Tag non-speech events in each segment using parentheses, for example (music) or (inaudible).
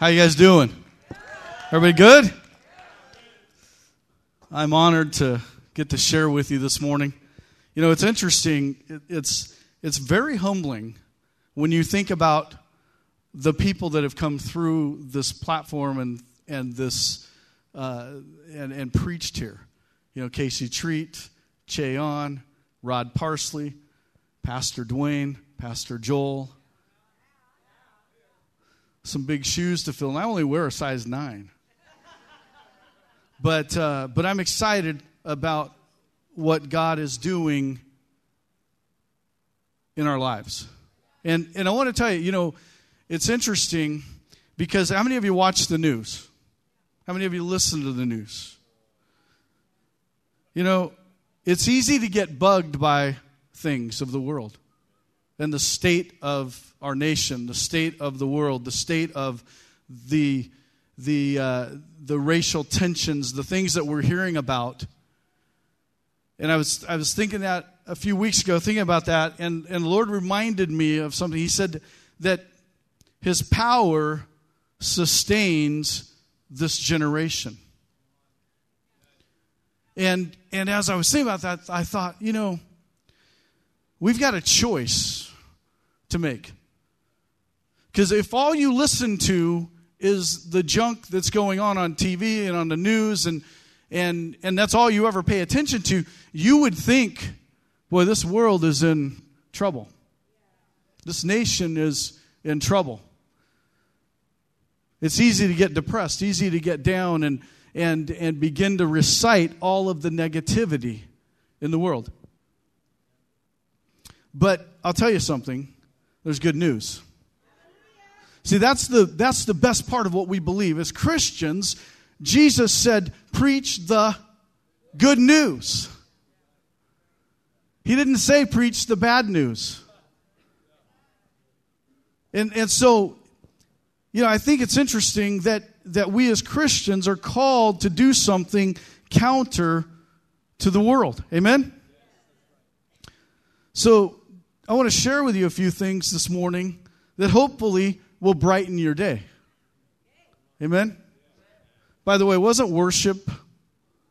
How you guys doing? Everybody good? I'm honored to get to share with you this morning. You know, it's interesting. It's it's very humbling when you think about the people that have come through this platform and and this uh, and and preached here. You know, Casey Treat, Che Ahn, Rod Parsley, Pastor Dwayne, Pastor Joel, some big shoes to fill. And I only wear a size nine. But, uh, but I'm excited about what God is doing in our lives. And, and I want to tell you, you know, it's interesting because how many of you watch the news? How many of you listen to the news? You know, it's easy to get bugged by things of the world and the state of our nation, the state of the world, the state of the, the, uh, the racial tensions, the things that we're hearing about. And I was, I was thinking that a few weeks ago, thinking about that, and, and the Lord reminded me of something. He said that His power sustains this generation. And, and as I was thinking about that, I thought, you know, we've got a choice to make. Because if all you listen to is the junk that's going on on TV and on the news, and, and, and that's all you ever pay attention to, you would think, boy, this world is in trouble. This nation is in trouble. It's easy to get depressed, easy to get down and, and, and begin to recite all of the negativity in the world. But I'll tell you something there's good news. See, that's the, that's the best part of what we believe. As Christians, Jesus said, preach the good news. He didn't say preach the bad news. And, and so, you know, I think it's interesting that, that we as Christians are called to do something counter to the world. Amen? So, I want to share with you a few things this morning that hopefully will brighten your day. Amen? By the way, wasn't worship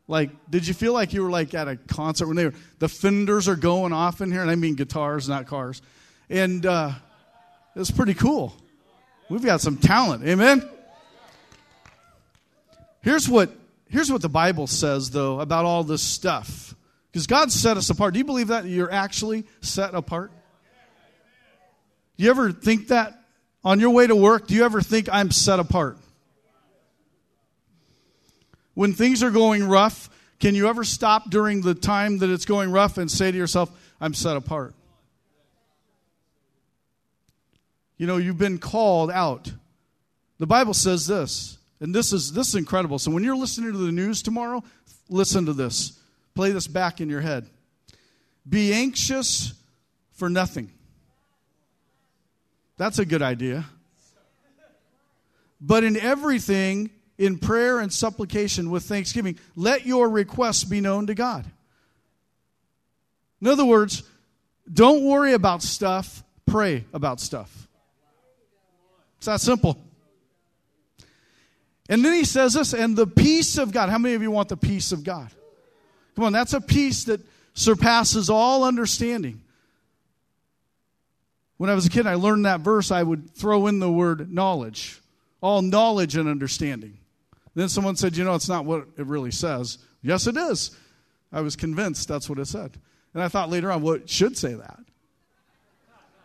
like, did you feel like you were like at a concert when they were, the fenders are going off in here? And I mean guitars, not cars. And uh, it was pretty cool. We've got some talent. Amen? Here's what, here's what the Bible says, though, about all this stuff. Because God set us apart. Do you believe that you're actually set apart? Do you ever think that on your way to work? Do you ever think I'm set apart? When things are going rough, can you ever stop during the time that it's going rough and say to yourself, I'm set apart? You know, you've been called out. The Bible says this, and this is this is incredible. So when you're listening to the news tomorrow, listen to this. Play this back in your head. Be anxious for nothing. That's a good idea. But in everything, in prayer and supplication with thanksgiving, let your requests be known to God. In other words, don't worry about stuff, pray about stuff. It's that simple. And then he says this, and the peace of God. How many of you want the peace of God? Come on, that's a peace that surpasses all understanding. When I was a kid, I learned that verse, I would throw in the word knowledge. All knowledge and understanding. Then someone said, You know, it's not what it really says. Yes, it is. I was convinced that's what it said. And I thought later on, well, it should say that.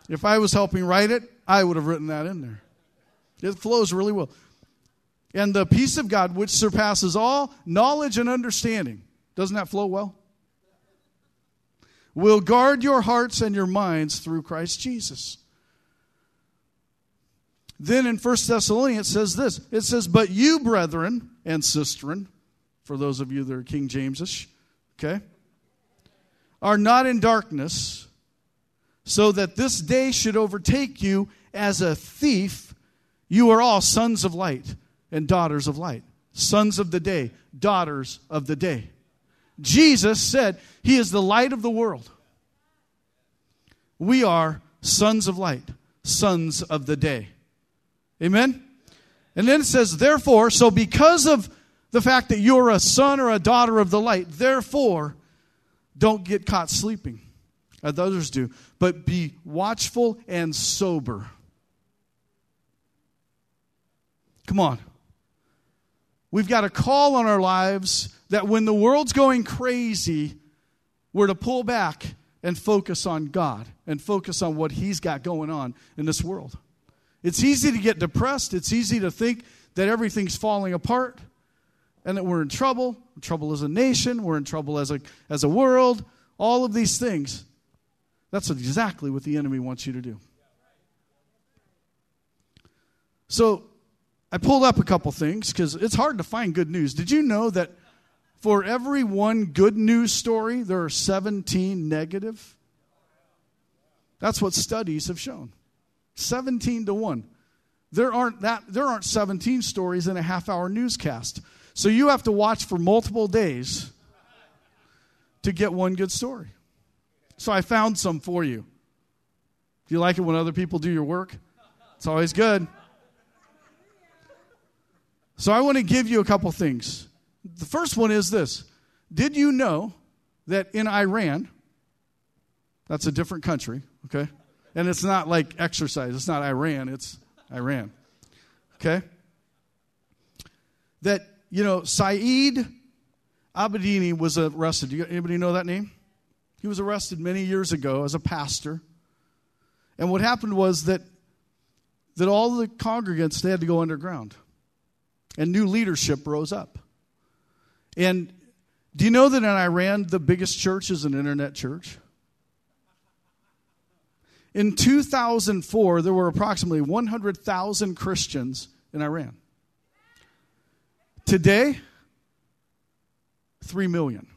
If I was helping write it, I would have written that in there. It flows really well. And the peace of God, which surpasses all knowledge and understanding, doesn't that flow well? Will guard your hearts and your minds through Christ Jesus. Then in 1 Thessalonians it says this it says, But you, brethren and sisterin, for those of you that are King Jamesish, okay, are not in darkness, so that this day should overtake you as a thief. You are all sons of light and daughters of light, sons of the day, daughters of the day. Jesus said, He is the light of the world. We are sons of light, sons of the day. Amen? And then it says, therefore, so because of the fact that you're a son or a daughter of the light, therefore, don't get caught sleeping as others do, but be watchful and sober. Come on. We've got a call on our lives that when the world's going crazy, we're to pull back and focus on God and focus on what He's got going on in this world. It's easy to get depressed. It's easy to think that everything's falling apart and that we're in trouble. We're in trouble as a nation. We're in trouble as a, as a world. All of these things. That's exactly what the enemy wants you to do. So I pulled up a couple things because it's hard to find good news. Did you know that for every one good news story, there are 17 negative? That's what studies have shown. 17 to 1. There aren't that there aren't 17 stories in a half hour newscast. So you have to watch for multiple days to get one good story. So I found some for you. Do you like it when other people do your work? It's always good. So I want to give you a couple things. The first one is this Did you know that in Iran, that's a different country, okay? And it's not like exercise. It's not Iran, it's Iran. Okay? That, you know, Saeed Abedini was arrested. Do you, anybody know that name? He was arrested many years ago as a pastor. And what happened was that that all the congregants they had to go underground. And new leadership rose up. And do you know that in Iran the biggest church is an internet church? In 2004, there were approximately 100,000 Christians in Iran. Today, 3 million.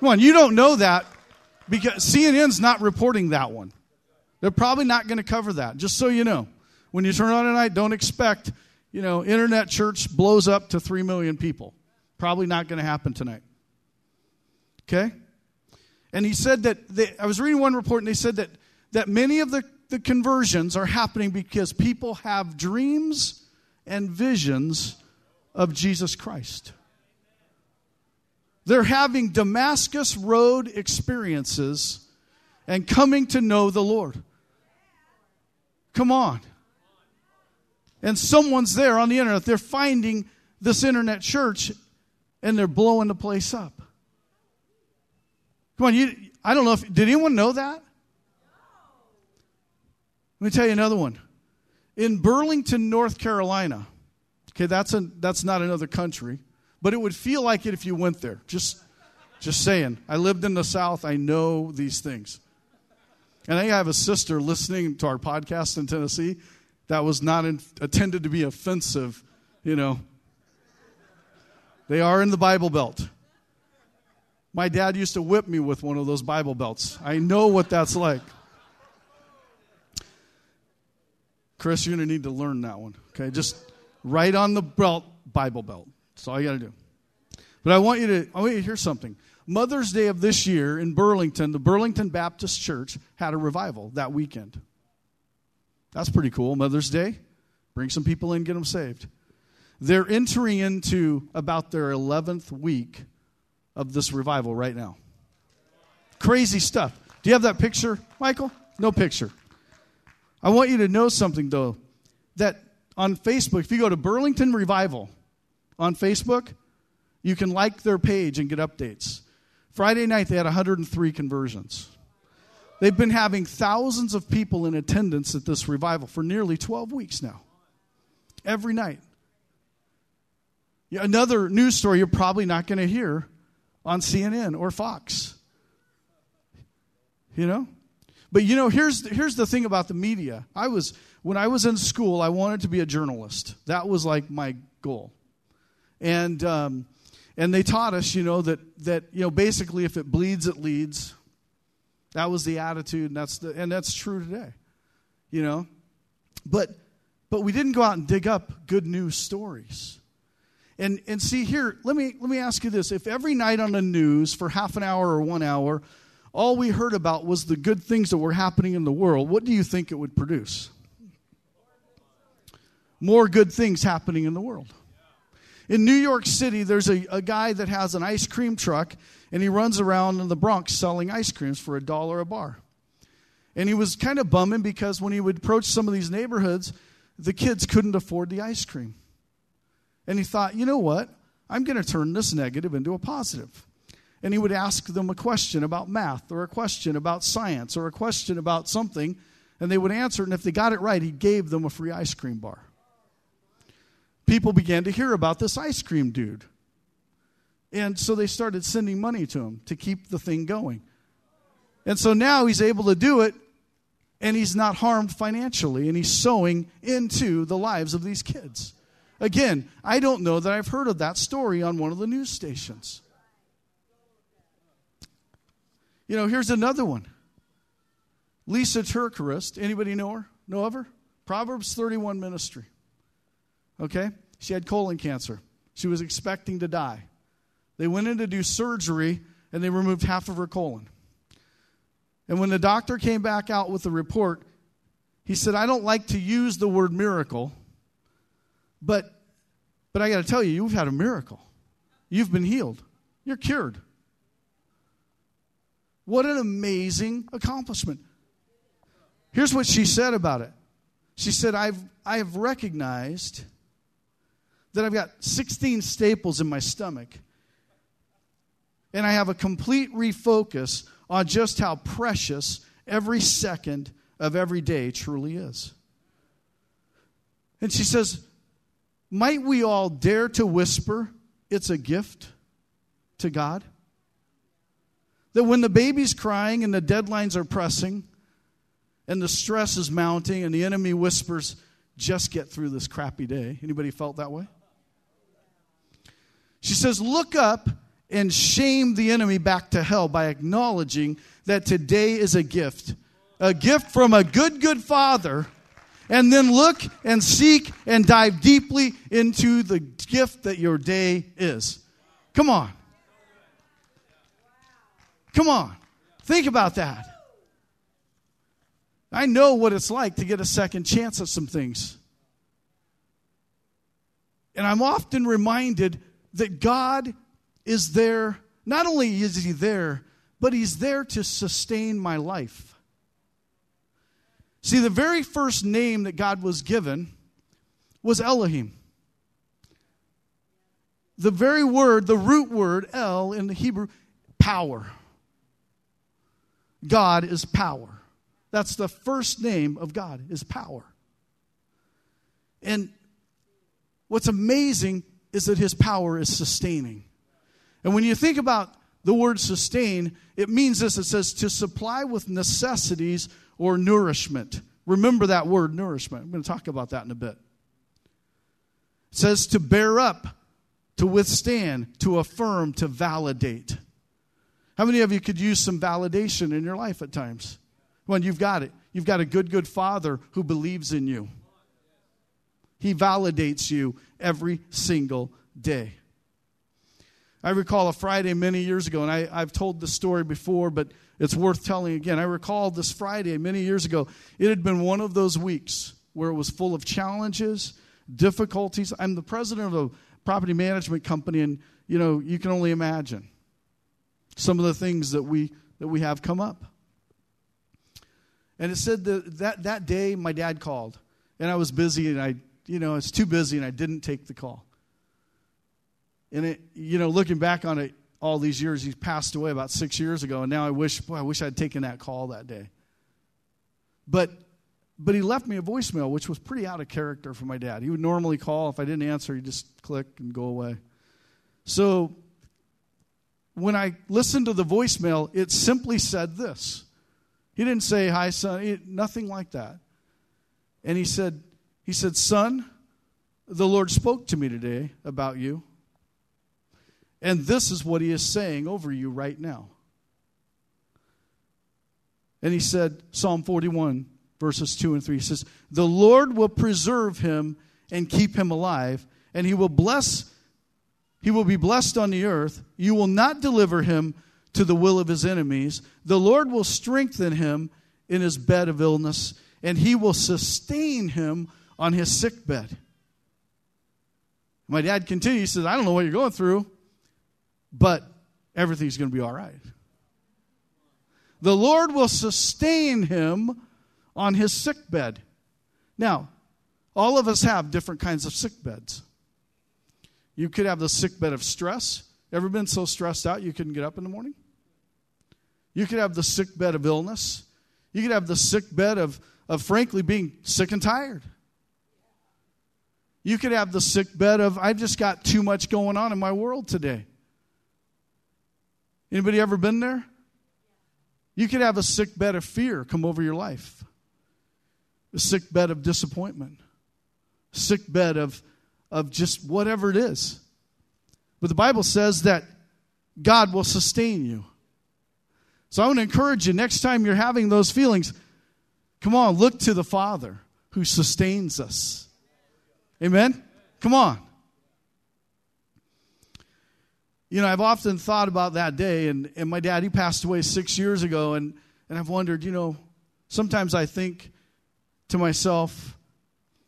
Come on, you don't know that because CNN's not reporting that one. They're probably not going to cover that, just so you know. When you turn on tonight, don't expect, you know, internet church blows up to 3 million people. Probably not going to happen tonight. Okay? And he said that, they, I was reading one report and they said that, that many of the, the conversions are happening because people have dreams and visions of Jesus Christ. They're having Damascus Road experiences and coming to know the Lord. Come on. And someone's there on the internet. They're finding this internet church and they're blowing the place up. Come on, you, I don't know if, did anyone know that? Let me tell you another one. In Burlington, North Carolina, okay, that's, a, that's not another country, but it would feel like it if you went there. Just, just saying. I lived in the South, I know these things. And I have a sister listening to our podcast in Tennessee that was not in, intended to be offensive, you know. They are in the Bible Belt. My dad used to whip me with one of those Bible belts. I know what that's like. Chris, you're going to need to learn that one. Okay, just right on the belt, Bible belt. That's all you got to do. But I want you to I want you to hear something. Mother's Day of this year in Burlington, the Burlington Baptist Church had a revival that weekend. That's pretty cool. Mother's Day, bring some people in, get them saved. They're entering into about their 11th week of this revival right now. Crazy stuff. Do you have that picture, Michael? No picture. I want you to know something, though, that on Facebook, if you go to Burlington Revival on Facebook, you can like their page and get updates. Friday night, they had 103 conversions. They've been having thousands of people in attendance at this revival for nearly 12 weeks now. Every night. Another news story you're probably not going to hear on CNN or Fox. You know? But you know, here's here's the thing about the media. I was when I was in school, I wanted to be a journalist. That was like my goal. And um, and they taught us, you know, that that you know basically if it bleeds, it leads. That was the attitude, and that's the and that's true today. You know, but but we didn't go out and dig up good news stories. And, and see here, let me, let me ask you this. If every night on the news for half an hour or one hour, all we heard about was the good things that were happening in the world, what do you think it would produce? more good things happening in the world. In New York City, there's a, a guy that has an ice cream truck, and he runs around in the Bronx selling ice creams for a dollar a bar. And he was kind of bumming because when he would approach some of these neighborhoods, the kids couldn't afford the ice cream. And he thought, you know what? I'm going to turn this negative into a positive. And he would ask them a question about math or a question about science or a question about something, and they would answer. And if they got it right, he gave them a free ice cream bar. People began to hear about this ice cream dude. And so they started sending money to him to keep the thing going. And so now he's able to do it and he's not harmed financially and he's sowing into the lives of these kids. Again, I don't know that I've heard of that story on one of the news stations. You know, here's another one. Lisa TerKeurst. Anybody know her? Know of her? Proverbs 31 ministry. Okay? She had colon cancer. She was expecting to die. They went in to do surgery and they removed half of her colon. And when the doctor came back out with the report, he said, I don't like to use the word miracle, but, but I got to tell you, you've had a miracle. You've been healed. You're cured. What an amazing accomplishment. Here's what she said about it. She said, I've, I have recognized that I've got 16 staples in my stomach, and I have a complete refocus on just how precious every second of every day truly is. And she says, Might we all dare to whisper it's a gift to God? That when the baby's crying and the deadlines are pressing and the stress is mounting and the enemy whispers, just get through this crappy day. Anybody felt that way? She says, Look up and shame the enemy back to hell by acknowledging that today is a gift. A gift from a good, good father. And then look and seek and dive deeply into the gift that your day is. Come on. Come on. Think about that. I know what it's like to get a second chance at some things. And I'm often reminded that God is there. Not only is He there, but He's there to sustain my life. See, the very first name that God was given was Elohim. The very word, the root word, El in the Hebrew, power. God is power. That's the first name of God, is power. And what's amazing is that his power is sustaining. And when you think about the word sustain, it means this it says to supply with necessities or nourishment. Remember that word, nourishment. I'm going to talk about that in a bit. It says to bear up, to withstand, to affirm, to validate. How many of you could use some validation in your life at times? When you've got it. You've got a good, good father who believes in you. He validates you every single day. I recall a Friday many years ago, and I, have told this story before, but it's worth telling again. I recall this Friday many years ago. It had been one of those weeks where it was full of challenges, difficulties. I'm the president of a property management company, and you know you can only imagine some of the things that we that we have come up. And it said that that, that day my dad called, and I was busy, and I you know it's too busy, and I didn't take the call. And it, you know, looking back on it all these years, he passed away about six years ago, and now I wish, boy, I wish I'd taken that call that day. But but he left me a voicemail, which was pretty out of character for my dad. He would normally call. If I didn't answer, he'd just click and go away. So when I listened to the voicemail, it simply said this. He didn't say, Hi, son, nothing like that. And he said, he said, Son, the Lord spoke to me today about you. And this is what he is saying over you right now. And he said, Psalm 41, verses 2 and 3 he says, The Lord will preserve him and keep him alive, and he will bless, he will be blessed on the earth. You will not deliver him to the will of his enemies. The Lord will strengthen him in his bed of illness, and he will sustain him on his sick bed. My dad continued, he says, I don't know what you're going through, but everything's going to be all right. The Lord will sustain him on his sick bed. Now, all of us have different kinds of sick beds. You could have the sick bed of stress. Ever been so stressed out you couldn't get up in the morning? You could have the sick bed of illness. You could have the sick bed of, of frankly being sick and tired. You could have the sick bed of I've just got too much going on in my world today. Anybody ever been there? You could have a sick bed of fear come over your life. A sick bed of disappointment. Sick bed of of just whatever it is. But the Bible says that God will sustain you. So I want to encourage you next time you're having those feelings, come on, look to the Father who sustains us. Amen? Come on. You know, I've often thought about that day, and, and my dad, he passed away six years ago, and, and I've wondered, you know, sometimes I think to myself,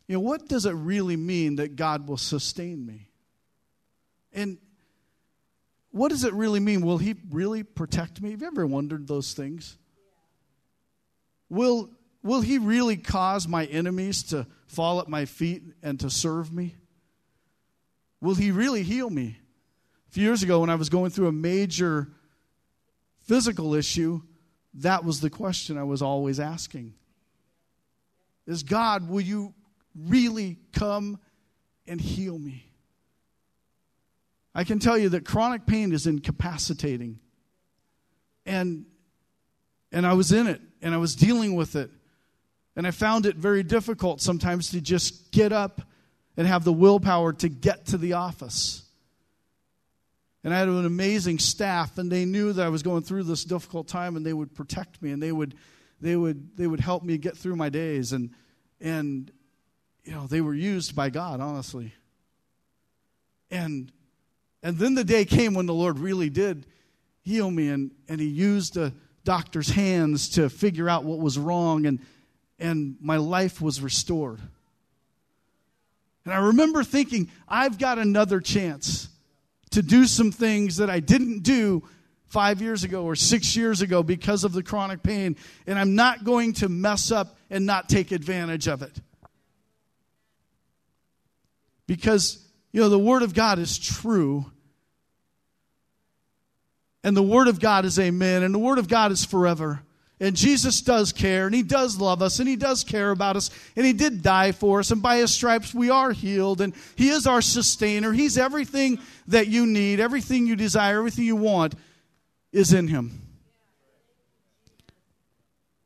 you know, what does it really mean that God will sustain me? And what does it really mean? Will He really protect me? Have you ever wondered those things? Will, will He really cause my enemies to fall at my feet and to serve me? Will He really heal me? A few years ago, when I was going through a major physical issue, that was the question I was always asking. Is God, will you really come and heal me? I can tell you that chronic pain is incapacitating. And, and I was in it, and I was dealing with it. And I found it very difficult sometimes to just get up and have the willpower to get to the office. And I had an amazing staff, and they knew that I was going through this difficult time, and they would protect me, and they would, they would, they would help me get through my days. And, and you know, they were used by God, honestly. And and then the day came when the Lord really did heal me, and, and He used a doctor's hands to figure out what was wrong, and, and my life was restored. And I remember thinking, I've got another chance to do some things that I didn't do five years ago or six years ago because of the chronic pain, and I'm not going to mess up and not take advantage of it. Because, you know, the Word of God is true, and the Word of God is amen, and the Word of God is forever. And Jesus does care, and He does love us, and He does care about us, and He did die for us, and by His stripes we are healed, and He is our sustainer. He's everything that you need, everything you desire, everything you want is in Him.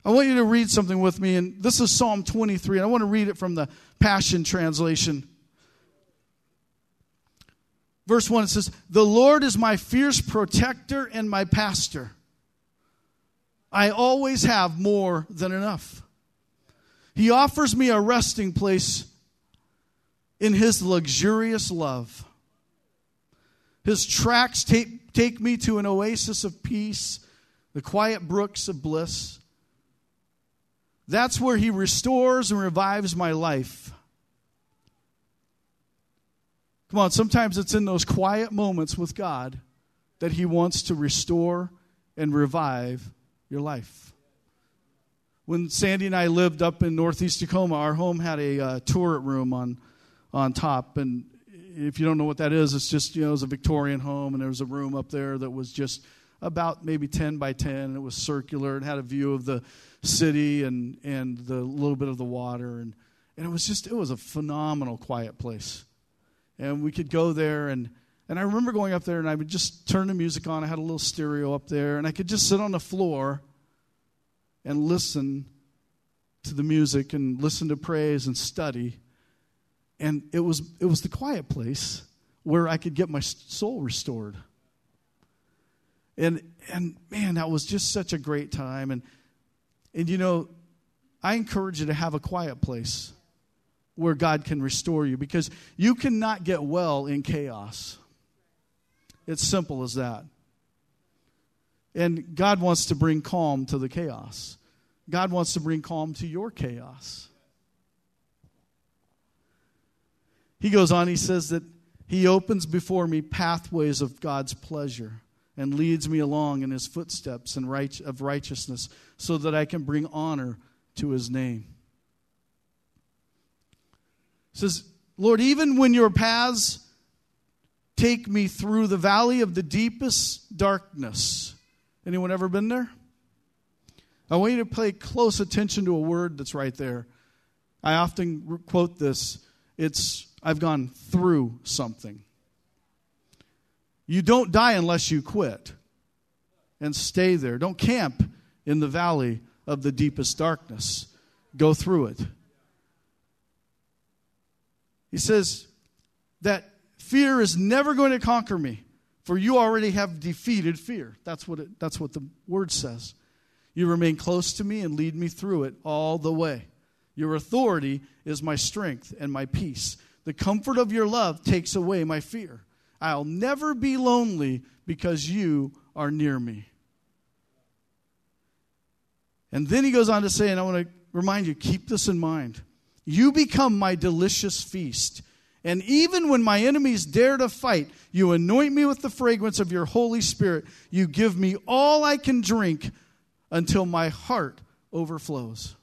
I want you to read something with me, and this is Psalm 23, and I want to read it from the Passion Translation. Verse 1 it says, The Lord is my fierce protector and my pastor. I always have more than enough. He offers me a resting place in His luxurious love. His tracks take, take me to an oasis of peace, the quiet brooks of bliss. That's where He restores and revives my life. Come on, sometimes it's in those quiet moments with God that He wants to restore and revive your life. When Sandy and I lived up in northeast Tacoma, our home had a uh, turret room on, on top. And if you don't know what that is, it's just, you know, it was a Victorian home, and there was a room up there that was just about maybe 10 by 10, and it was circular and had a view of the city and, and the little bit of the water. And, and it was just, it was a phenomenal quiet place and we could go there and and I remember going up there and I would just turn the music on. I had a little stereo up there and I could just sit on the floor and listen to the music and listen to praise and study. And it was it was the quiet place where I could get my soul restored. And and man, that was just such a great time and and you know, I encourage you to have a quiet place where God can restore you because you cannot get well in chaos. It's simple as that. And God wants to bring calm to the chaos. God wants to bring calm to your chaos. He goes on, he says that He opens before me pathways of God's pleasure and leads me along in his footsteps and right, of righteousness so that I can bring honor to his name. It says, Lord, even when your paths take me through the valley of the deepest darkness. Anyone ever been there? I want you to pay close attention to a word that's right there. I often quote this. It's I've gone through something. You don't die unless you quit and stay there. Don't camp in the valley of the deepest darkness. Go through it. He says that fear is never going to conquer me, for you already have defeated fear. That's what, it, that's what the word says. You remain close to me and lead me through it all the way. Your authority is my strength and my peace. The comfort of your love takes away my fear. I'll never be lonely because you are near me. And then he goes on to say, and I want to remind you, keep this in mind. You become my delicious feast. And even when my enemies dare to fight, you anoint me with the fragrance of your Holy Spirit. You give me all I can drink until my heart overflows.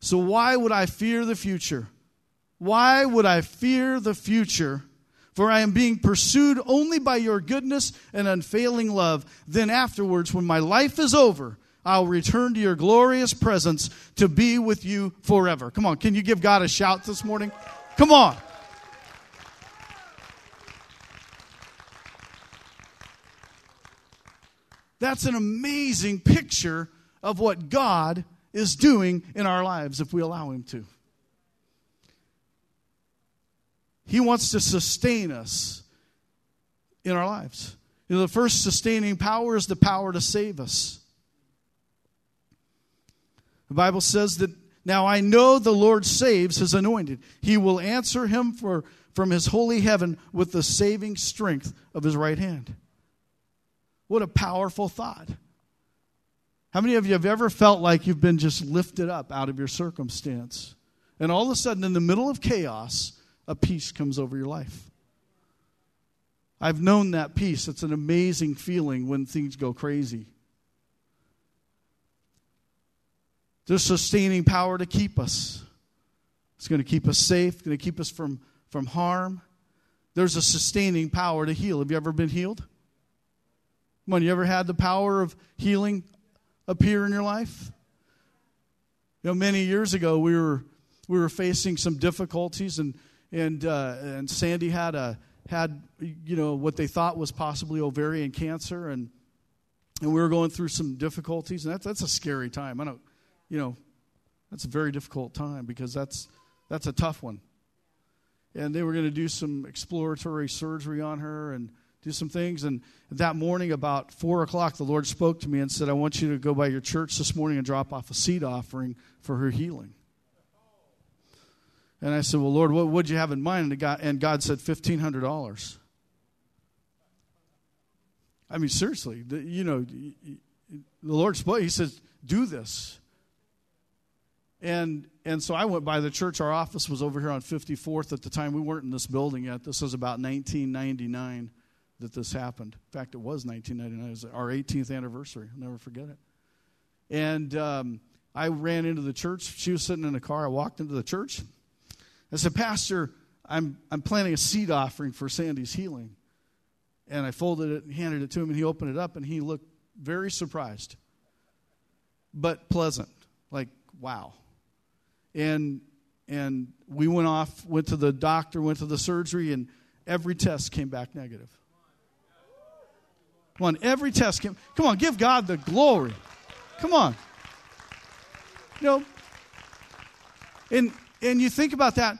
So, why would I fear the future? Why would I fear the future? For I am being pursued only by your goodness and unfailing love. Then, afterwards, when my life is over, I'll return to your glorious presence to be with you forever. Come on, can you give God a shout this morning? Come on. That's an amazing picture of what God is doing in our lives if we allow Him to. He wants to sustain us in our lives. You know, the first sustaining power is the power to save us. The Bible says that now I know the Lord saves his anointed. He will answer him for, from his holy heaven with the saving strength of his right hand. What a powerful thought. How many of you have ever felt like you've been just lifted up out of your circumstance? And all of a sudden, in the middle of chaos, a peace comes over your life. I've known that peace. It's an amazing feeling when things go crazy. There's sustaining power to keep us. It's going to keep us safe, going to keep us from, from harm. There's a sustaining power to heal. Have you ever been healed? Come on, you ever had the power of healing appear in your life? You know, many years ago we were we were facing some difficulties, and and uh, and Sandy had a had you know what they thought was possibly ovarian cancer, and and we were going through some difficulties, and that's that's a scary time. I don't you know, that's a very difficult time because that's that's a tough one. And they were going to do some exploratory surgery on her and do some things. And that morning, about four o'clock, the Lord spoke to me and said, "I want you to go by your church this morning and drop off a seed offering for her healing." And I said, "Well, Lord, what would you have in mind?" And God, and God said, fifteen hundred dollars. I mean, seriously, the, you know, the Lord spoke. He says, "Do this." And and so I went by the church. Our office was over here on 54th at the time. We weren't in this building yet. This was about 1999 that this happened. In fact, it was 1999. It was our 18th anniversary. I'll never forget it. And um, I ran into the church. She was sitting in a car. I walked into the church. I said, Pastor, I'm, I'm planning a seed offering for Sandy's healing. And I folded it and handed it to him, and he opened it up, and he looked very surprised, but pleasant. Like, wow and and we went off, went to the doctor, went to the surgery, and every test came back negative. Come on, every test came. Come on, give God the glory. Come on. You know, and and you think about that.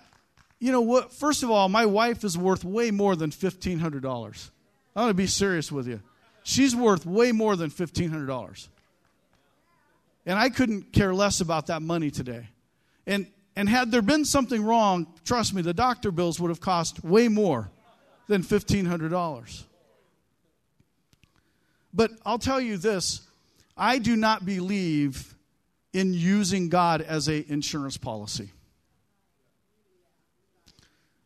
You know what? First of all, my wife is worth way more than fifteen hundred dollars. I want to be serious with you. She's worth way more than fifteen hundred dollars. And I couldn't care less about that money today. And, and had there been something wrong, trust me, the doctor bills would have cost way more than $1,500. But I'll tell you this I do not believe in using God as a insurance policy.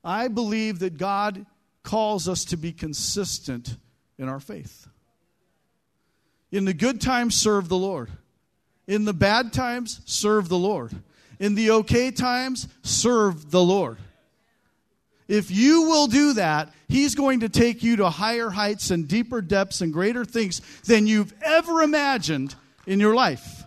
I believe that God calls us to be consistent in our faith. In the good times, serve the Lord. In the bad times, serve the Lord. In the okay times, serve the Lord. If you will do that, He's going to take you to higher heights and deeper depths and greater things than you've ever imagined in your life.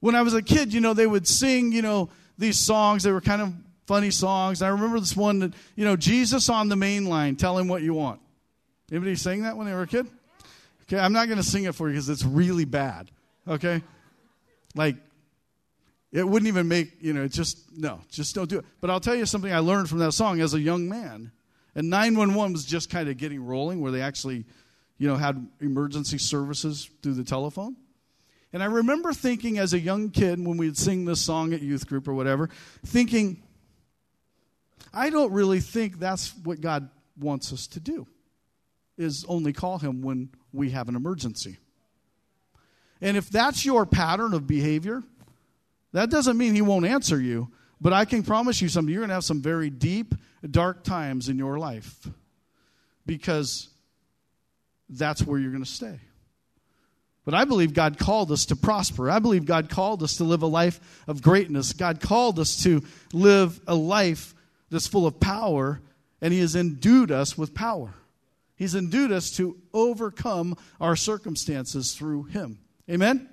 When I was a kid, you know, they would sing, you know, these songs. They were kind of funny songs. I remember this one that, you know, Jesus on the main line, tell him what you want. Anybody sing that when they were a kid? Okay, I'm not going to sing it for you because it's really bad. Okay? Like, it wouldn't even make, you know, just, no, just don't do it. But I'll tell you something I learned from that song as a young man. And 911 was just kind of getting rolling where they actually, you know, had emergency services through the telephone. And I remember thinking as a young kid when we'd sing this song at youth group or whatever, thinking, I don't really think that's what God wants us to do, is only call Him when we have an emergency. And if that's your pattern of behavior, that doesn't mean He won't answer you, but I can promise you something. You're going to have some very deep, dark times in your life because that's where you're going to stay. But I believe God called us to prosper. I believe God called us to live a life of greatness. God called us to live a life that's full of power, and He has endued us with power. He's endued us to overcome our circumstances through Him. Amen?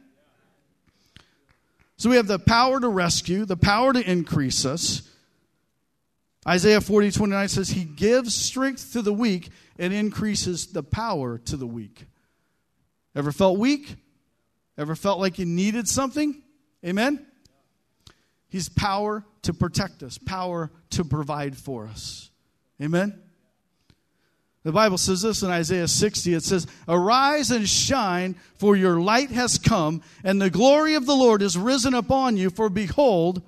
So we have the power to rescue, the power to increase us. Isaiah 40, 29 says, He gives strength to the weak and increases the power to the weak. Ever felt weak? Ever felt like you needed something? Amen? He's power to protect us, power to provide for us. Amen? The Bible says this in Isaiah 60. It says, Arise and shine, for your light has come, and the glory of the Lord is risen upon you. For behold,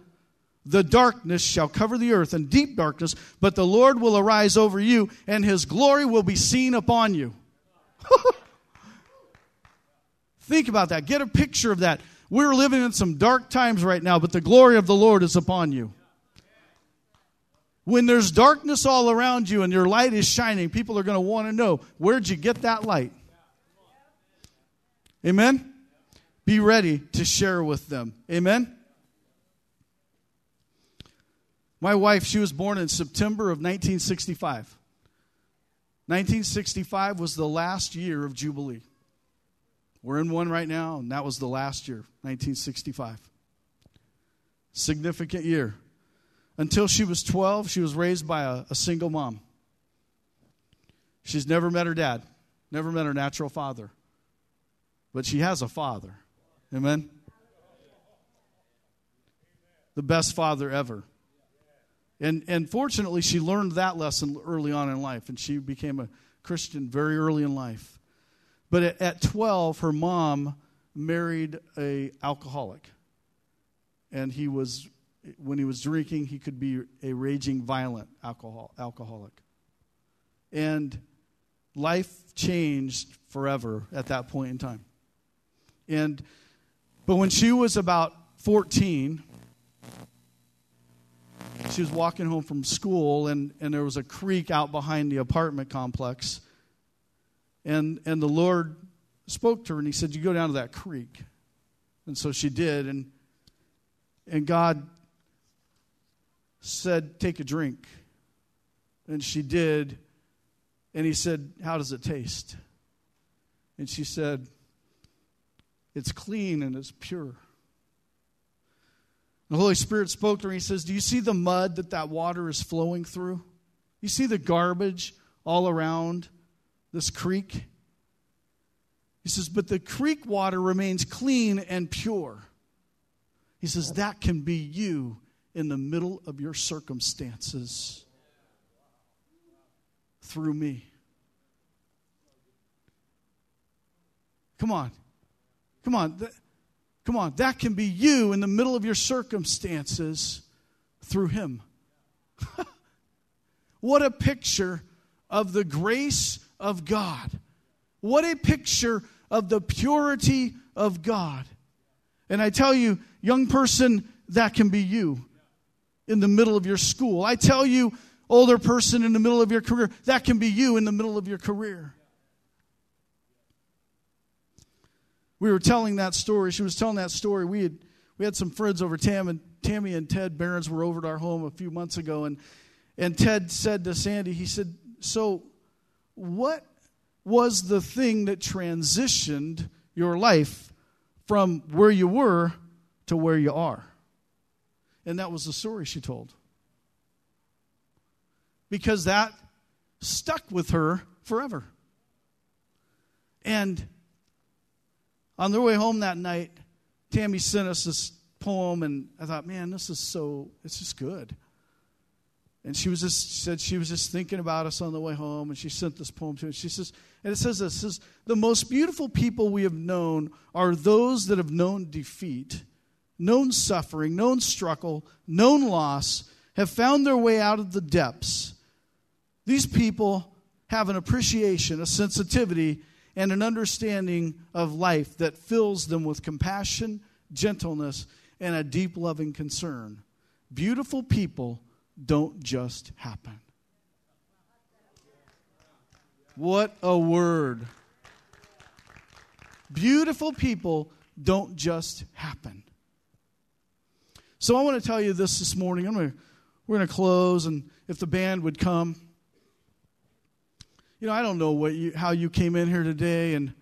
the darkness shall cover the earth, and deep darkness, but the Lord will arise over you, and his glory will be seen upon you. (laughs) Think about that. Get a picture of that. We're living in some dark times right now, but the glory of the Lord is upon you. When there's darkness all around you and your light is shining, people are going to want to know where'd you get that light? Amen? Be ready to share with them. Amen? My wife, she was born in September of 1965. 1965 was the last year of Jubilee. We're in one right now, and that was the last year, 1965. Significant year. Until she was 12, she was raised by a, a single mom. She's never met her dad, never met her natural father. But she has a father. Amen? The best father ever. And, and fortunately, she learned that lesson early on in life, and she became a Christian very early in life. But at, at 12, her mom married a alcoholic. And he was when he was drinking, he could be a raging violent alcohol, alcoholic. And life changed forever at that point in time. And but when she was about 14, she was walking home from school and, and there was a creek out behind the apartment complex and, and the Lord spoke to her and he said, You go down to that creek. And so she did. And, and God said, Take a drink. And she did. And he said, How does it taste? And she said, It's clean and it's pure. The Holy Spirit spoke to her. He says, Do you see the mud that that water is flowing through? You see the garbage all around? this creek. He says, but the creek water remains clean and pure. He says, that can be you in the middle of your circumstances through me. Come on. Come on. Come on. That can be you in the middle of your circumstances through Him. (laughs) what a picture of the grace of God. What a picture of the purity of God. And I tell you, young person, that can be you in the middle of your school. I tell you, older person in the middle of your career, that can be you in the middle of your career. We were telling that story. She was telling that story. We had we had some friends over. Tam and Tammy and Ted Barons were over at our home a few months ago, and and Ted said to Sandy, he said, "So, what was the thing that transitioned your life from where you were to where you are?" And that was the story she told. Because that stuck with her forever. And on their way home that night, Tammy sent us this poem, and I thought, man, this is so, it's just good. And she was just she said she was just thinking about us on the way home, and she sent this poem to us. She says, and it says this: says, "The most beautiful people we have known are those that have known defeat, known suffering, known struggle, known loss, have found their way out of the depths. These people have an appreciation, a sensitivity, and an understanding of life that fills them with compassion, gentleness, and a deep loving concern. Beautiful people don't just happen. What a word. Beautiful people don't just happen. So I want to tell you this this morning. I'm going to, we're going to close, and if the band would come. You know, I don't know what you, how you came in here today, and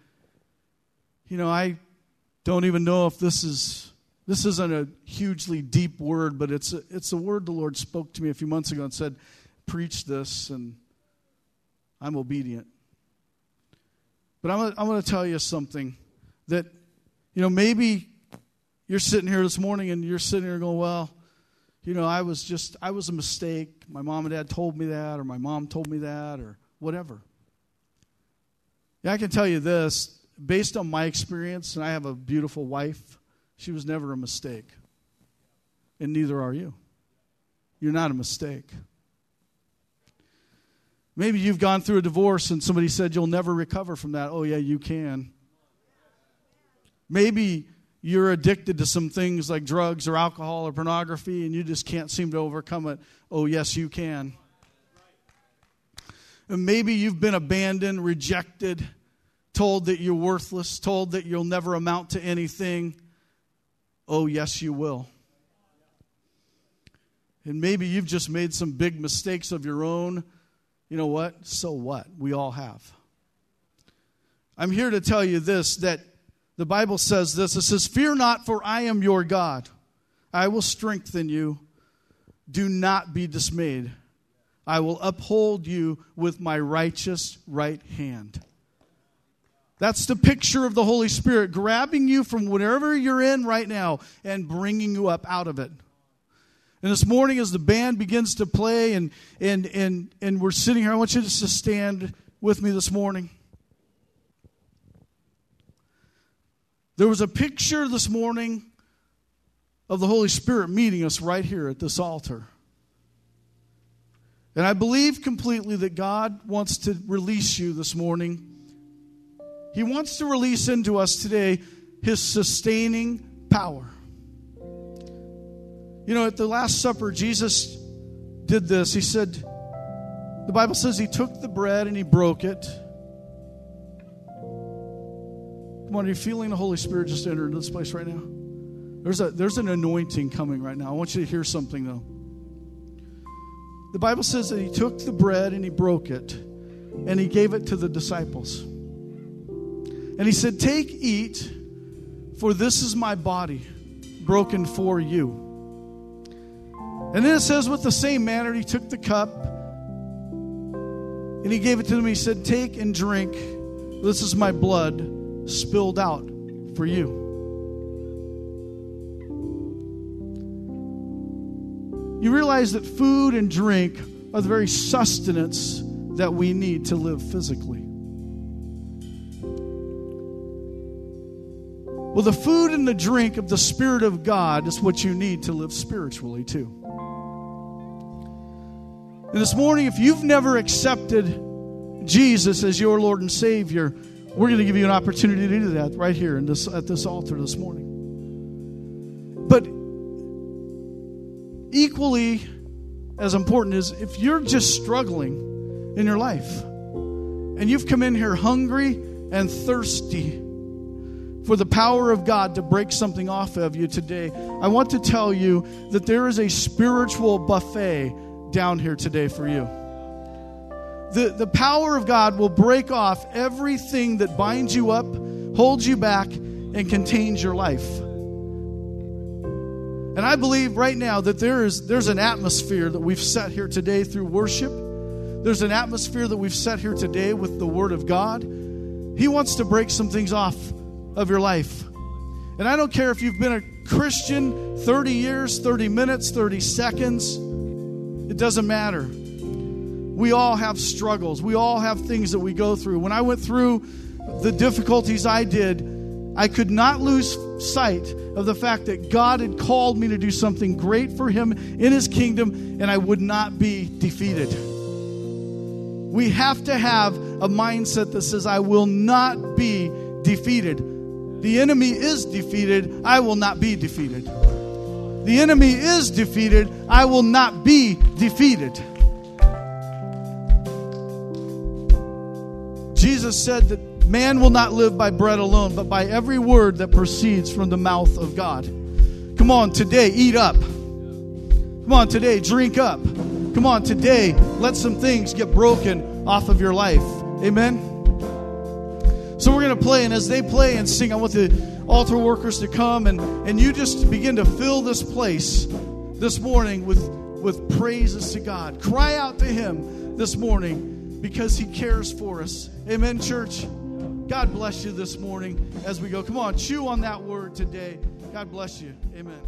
you know, I don't even know if this is this isn't a hugely deep word, but it's a, it's a word the Lord spoke to me a few months ago and said, "Preach this," and I'm obedient. But I'm, I'm going to tell you something that, you know, maybe you're sitting here this morning and you're sitting here going, well, you know, I was just, I was a mistake. My mom and dad told me that, or my mom told me that, or whatever. Yeah, I can tell you this based on my experience, and I have a beautiful wife, she was never a mistake. And neither are you. You're not a mistake. Maybe you've gone through a divorce and somebody said you'll never recover from that. Oh, yeah, you can. Maybe you're addicted to some things like drugs or alcohol or pornography and you just can't seem to overcome it. Oh, yes, you can. And maybe you've been abandoned, rejected, told that you're worthless, told that you'll never amount to anything. Oh, yes, you will. And maybe you've just made some big mistakes of your own. You know what? So what? We all have. I'm here to tell you this that the Bible says this it says, Fear not, for I am your God. I will strengthen you. Do not be dismayed. I will uphold you with my righteous right hand. That's the picture of the Holy Spirit grabbing you from whatever you're in right now and bringing you up out of it. And this morning, as the band begins to play and, and, and, and we're sitting here, I want you to stand with me this morning. There was a picture this morning of the Holy Spirit meeting us right here at this altar. And I believe completely that God wants to release you this morning. He wants to release into us today His sustaining power. You know, at the Last Supper, Jesus did this. He said, the Bible says He took the bread and He broke it. Come on, are you feeling the Holy Spirit just enter into this place right now? There's, a, there's an anointing coming right now. I want you to hear something, though. The Bible says that he took the bread and he broke it and he gave it to the disciples. And he said, Take, eat, for this is my body broken for you. And then it says, with the same manner, he took the cup and he gave it to them. He said, Take and drink. This is my blood spilled out for you. you realize that food and drink are the very sustenance that we need to live physically. Well, the food and the drink of the Spirit of God is what you need to live spiritually, too. And this morning, if you've never accepted Jesus as your Lord and Savior, we're going to give you an opportunity to do that right here in this, at this altar this morning. But equally, equally as important is if you're just struggling in your life and you've come in here hungry and thirsty for the power of God to break something off of you today, I want to tell you that there is a spiritual buffet down here today for you. The, the power of God will break off everything that binds you up, holds you back, and contains your life. And I believe right now that there is there's an atmosphere that we've set here today through worship. There's an atmosphere that we've set here today with the Word of God. He wants to break some things off of your life. And I don't care if you've been a Christian 30 years, 30 minutes, 30 seconds, it doesn't matter. We all have struggles. We all have things that we go through. When I went through the difficulties I did, I could not lose sight of the fact that God had called me to do something great for Him in His kingdom, and I would not be defeated. We have to have a mindset that says, I will not be defeated. The enemy is defeated, I will not be defeated. The enemy is defeated, I will not be defeated. Jesus said that man will not live by bread alone, but by every word that proceeds from the mouth of God. Come on, today, eat up. Come on, today, drink up. Come on, today, let some things get broken off of your life. Amen. So we're going to play, and as they play and sing, I want the altar workers to come and, and you just begin to fill this place this morning with, with praises to God. Cry out to Him this morning because He cares for us. Amen, church. God bless you this morning as we go. Come on, chew on that word today. God bless you. Amen.